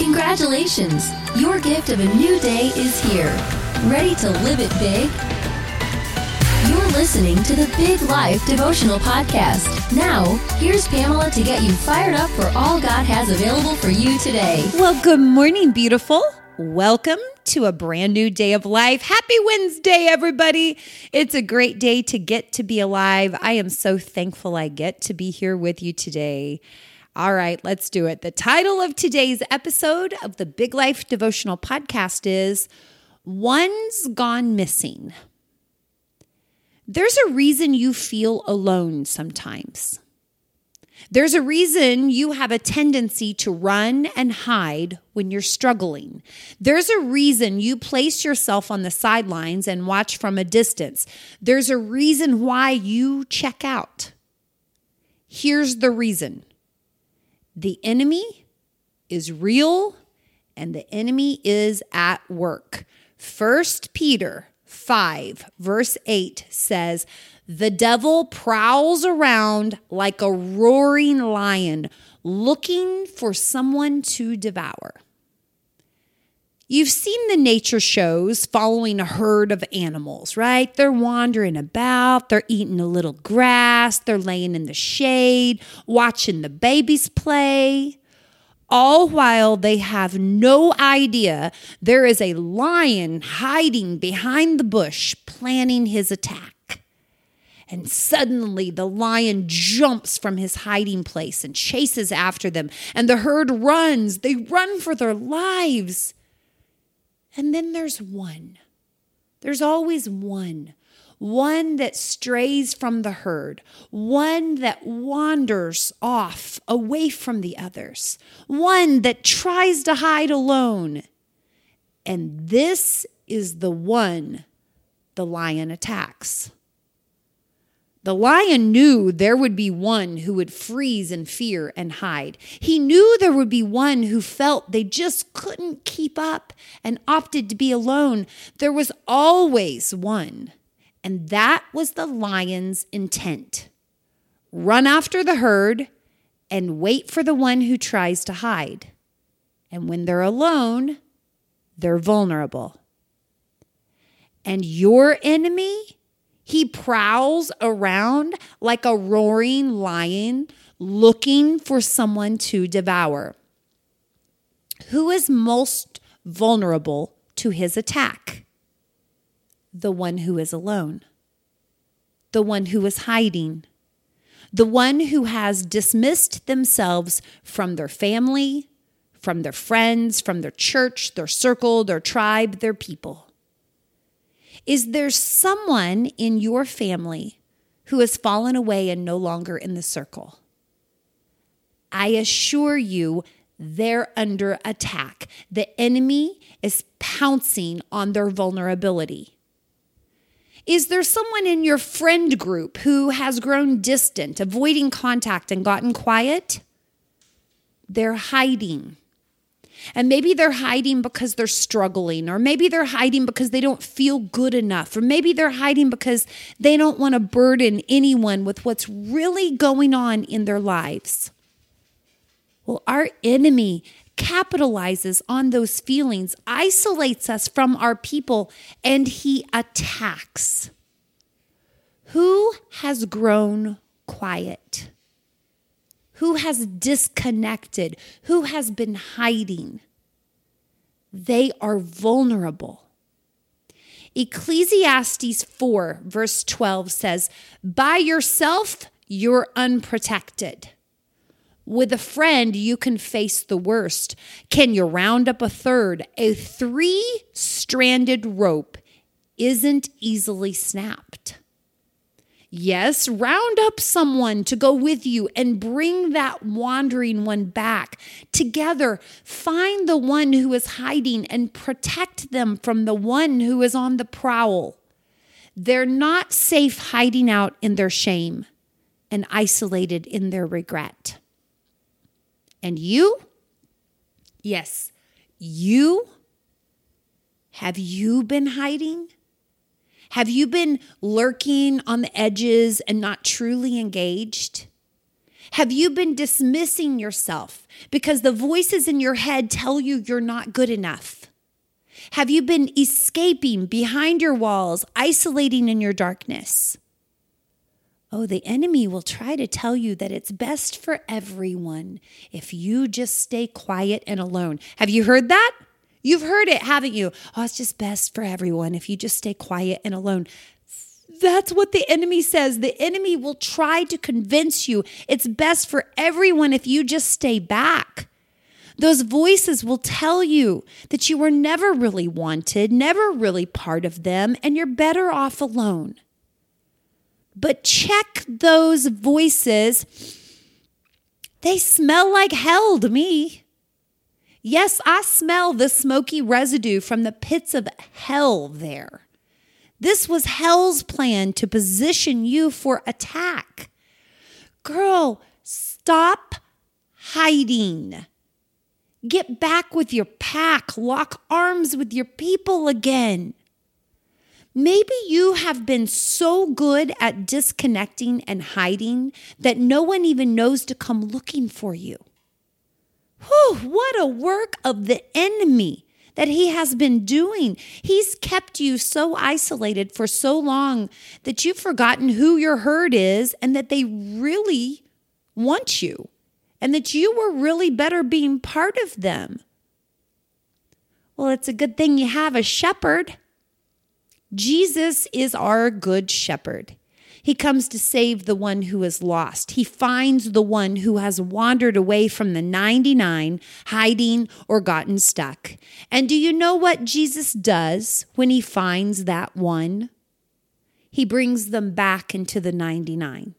Congratulations! Your gift of a new day is here. Ready to live it big? You're listening to the Big Life Devotional Podcast. Now, here's Pamela to get you fired up for all God has available for you today. Well, good morning, beautiful. Welcome to a brand new day of life. Happy Wednesday, everybody. It's a great day to get to be alive. I am so thankful I get to be here with you today. All right, let's do it. The title of today's episode of the Big Life Devotional Podcast is One's Gone Missing. There's a reason you feel alone sometimes. There's a reason you have a tendency to run and hide when you're struggling. There's a reason you place yourself on the sidelines and watch from a distance. There's a reason why you check out. Here's the reason the enemy is real and the enemy is at work. First Peter 5 verse 8 says, "The devil prowls around like a roaring lion, looking for someone to devour." You've seen the nature shows following a herd of animals, right? They're wandering about, they're eating a little grass, they're laying in the shade, watching the babies play. All while they have no idea there is a lion hiding behind the bush planning his attack. And suddenly the lion jumps from his hiding place and chases after them, and the herd runs. They run for their lives. And then there's one. There's always one. One that strays from the herd, one that wanders off away from the others, one that tries to hide alone. And this is the one the lion attacks. The lion knew there would be one who would freeze in fear and hide. He knew there would be one who felt they just couldn't keep up and opted to be alone. There was always one, and that was the lion's intent run after the herd and wait for the one who tries to hide. And when they're alone, they're vulnerable. And your enemy? He prowls around like a roaring lion looking for someone to devour. Who is most vulnerable to his attack? The one who is alone, the one who is hiding, the one who has dismissed themselves from their family, from their friends, from their church, their circle, their tribe, their people. Is there someone in your family who has fallen away and no longer in the circle? I assure you, they're under attack. The enemy is pouncing on their vulnerability. Is there someone in your friend group who has grown distant, avoiding contact, and gotten quiet? They're hiding. And maybe they're hiding because they're struggling, or maybe they're hiding because they don't feel good enough, or maybe they're hiding because they don't want to burden anyone with what's really going on in their lives. Well, our enemy capitalizes on those feelings, isolates us from our people, and he attacks. Who has grown quiet? Who has disconnected, who has been hiding. They are vulnerable. Ecclesiastes 4, verse 12 says, By yourself, you're unprotected. With a friend, you can face the worst. Can you round up a third? A three stranded rope isn't easily snapped. Yes, round up someone to go with you and bring that wandering one back. Together, find the one who is hiding and protect them from the one who is on the prowl. They're not safe hiding out in their shame and isolated in their regret. And you? Yes, you? Have you been hiding? Have you been lurking on the edges and not truly engaged? Have you been dismissing yourself because the voices in your head tell you you're not good enough? Have you been escaping behind your walls, isolating in your darkness? Oh, the enemy will try to tell you that it's best for everyone if you just stay quiet and alone. Have you heard that? You've heard it, haven't you? Oh, it's just best for everyone if you just stay quiet and alone. That's what the enemy says. The enemy will try to convince you it's best for everyone if you just stay back. Those voices will tell you that you were never really wanted, never really part of them, and you're better off alone. But check those voices. They smell like hell to me. Yes, I smell the smoky residue from the pits of hell there. This was hell's plan to position you for attack. Girl, stop hiding. Get back with your pack, lock arms with your people again. Maybe you have been so good at disconnecting and hiding that no one even knows to come looking for you. Whew, what a work of the enemy that he has been doing. He's kept you so isolated for so long that you've forgotten who your herd is and that they really want you and that you were really better being part of them. Well, it's a good thing you have a shepherd. Jesus is our good shepherd. He comes to save the one who is lost. He finds the one who has wandered away from the 99, hiding or gotten stuck. And do you know what Jesus does when he finds that one? He brings them back into the 99.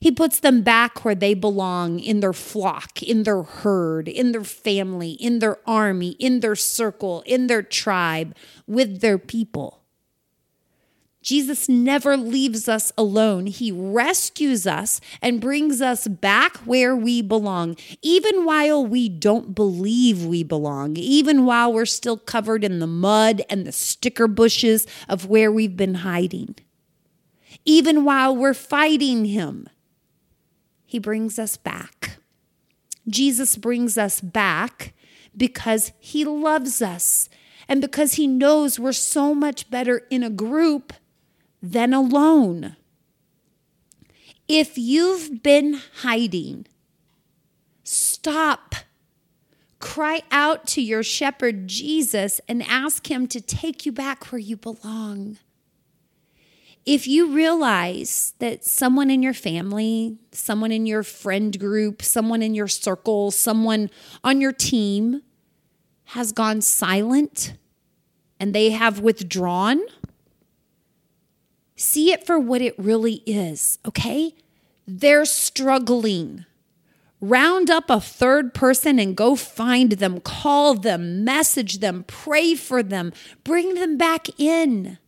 He puts them back where they belong in their flock, in their herd, in their family, in their army, in their circle, in their tribe, with their people. Jesus never leaves us alone. He rescues us and brings us back where we belong, even while we don't believe we belong, even while we're still covered in the mud and the sticker bushes of where we've been hiding, even while we're fighting Him. He brings us back. Jesus brings us back because He loves us and because He knows we're so much better in a group than alone. If you've been hiding, stop. Cry out to your shepherd Jesus and ask him to take you back where you belong. If you realize that someone in your family, someone in your friend group, someone in your circle, someone on your team has gone silent and they have withdrawn, See it for what it really is, okay? They're struggling. Round up a third person and go find them, call them, message them, pray for them, bring them back in.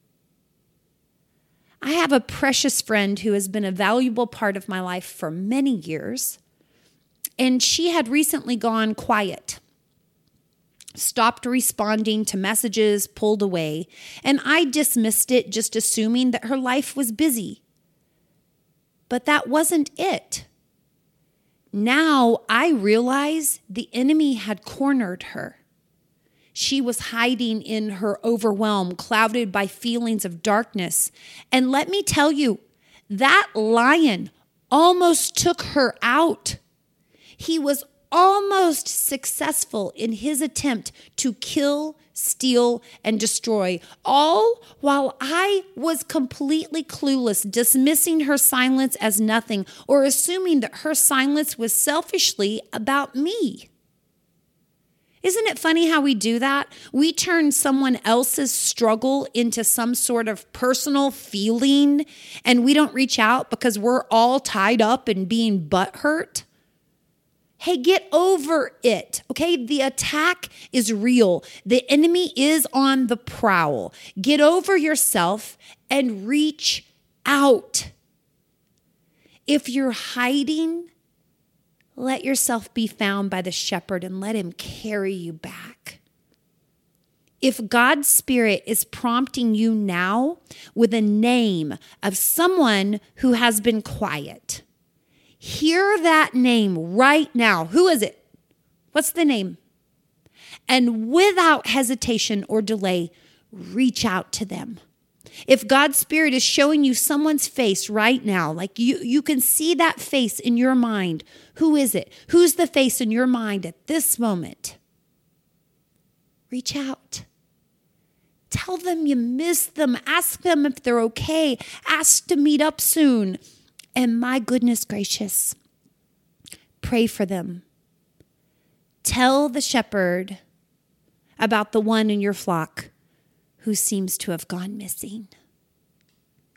I have a precious friend who has been a valuable part of my life for many years, and she had recently gone quiet stopped responding to messages, pulled away, and I dismissed it, just assuming that her life was busy. But that wasn't it. Now I realize the enemy had cornered her. She was hiding in her overwhelm, clouded by feelings of darkness. And let me tell you, that lion almost took her out. He was almost successful in his attempt to kill, steal, and destroy, all while I was completely clueless, dismissing her silence as nothing or assuming that her silence was selfishly about me. Isn't it funny how we do that? We turn someone else's struggle into some sort of personal feeling and we don't reach out because we're all tied up in being butthurt. Hey, get over it. Okay. The attack is real. The enemy is on the prowl. Get over yourself and reach out. If you're hiding, let yourself be found by the shepherd and let him carry you back. If God's Spirit is prompting you now with a name of someone who has been quiet, hear that name right now. Who is it? What's the name? And without hesitation or delay, reach out to them. If God's Spirit is showing you someone's face right now, like you, you can see that face in your mind, who is it? Who's the face in your mind at this moment? Reach out. Tell them you miss them. Ask them if they're okay. Ask to meet up soon. And my goodness gracious, pray for them. Tell the shepherd about the one in your flock who seems to have gone missing.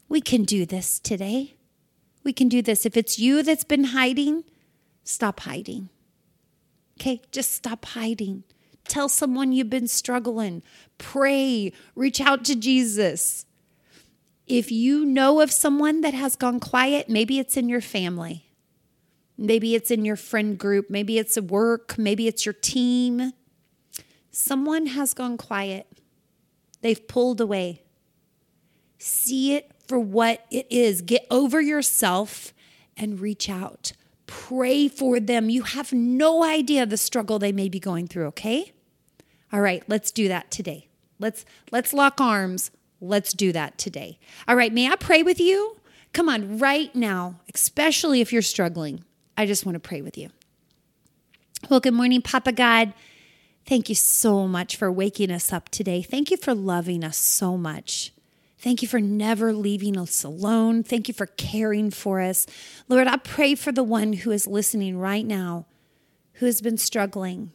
We can do this today. We can do this. If it's you that's been hiding, stop hiding. Okay, just stop hiding. Tell someone you've been struggling. Pray. Reach out to Jesus. If you know of someone that has gone quiet, maybe it's in your family. Maybe it's in your friend group. Maybe it's at work. Maybe it's your team. Someone has gone quiet. They've pulled away. See it for what it is. Get over yourself and reach out. Pray for them. You have no idea the struggle they may be going through, okay? All right, let's do that today. Let's let's lock arms. Let's do that today. All right, may I pray with you? Come on, right now, especially if you're struggling. I just want to pray with you. Well, good morning, Papa God. Thank you so much for waking us up today. Thank you for loving us so much. Thank you for never leaving us alone. Thank you for caring for us. Lord, I pray for the one who is listening right now, who has been struggling,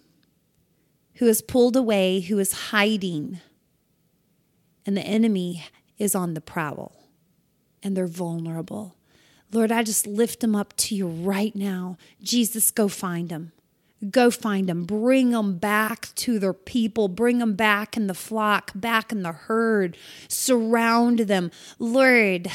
who is pulled away, who is hiding, and the enemy is on the prowl and they're vulnerable. Lord, I just lift them up to you right now. Jesus, go find them. Go find them. Bring them back to their people. Bring them back in the flock, back in the herd. Surround them. Lord,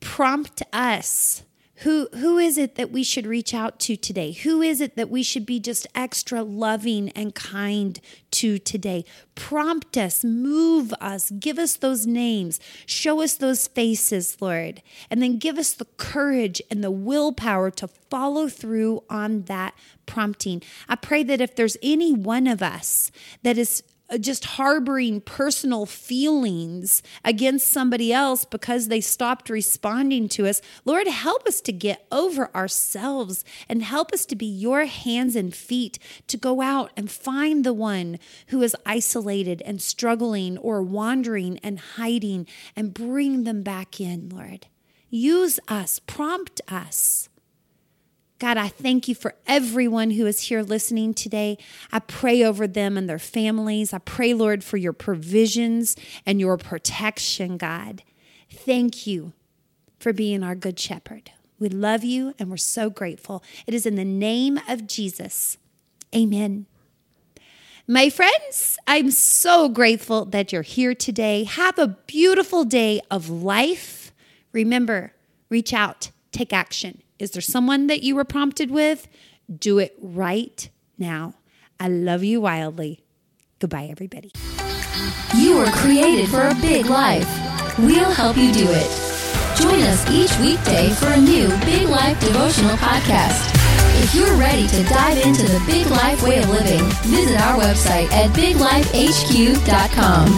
prompt us who, who is it that we should reach out to today? Who is it that we should be just extra loving and kind to today? Prompt us, move us, give us those names, show us those faces, Lord, and then give us the courage and the willpower to follow through on that prompting. I pray that if there's any one of us that is Uh, just harboring personal feelings against somebody else because they stopped responding to us. Lord, help us to get over ourselves and help us to be your hands and feet to go out and find the one who is isolated and struggling or wandering and hiding and bring them back in, Lord. Use us, prompt us. God, I thank you for everyone who is here listening today. I pray over them and their families. I pray, Lord, for your provisions and your protection, God. Thank you for being our good shepherd. We love you and we're so grateful. It is in the name of Jesus. Amen. My friends, I'm so grateful that you're here today. Have a beautiful day of life. Remember, reach out, take action. Is there someone that you were prompted with? Do it right now. I love you wildly. Goodbye, everybody. You were created for a big life. We'll help you do it. Join us each weekday for a new Big Life devotional podcast. If you're ready to dive into the big life way of living, visit our website at biglifehq.com.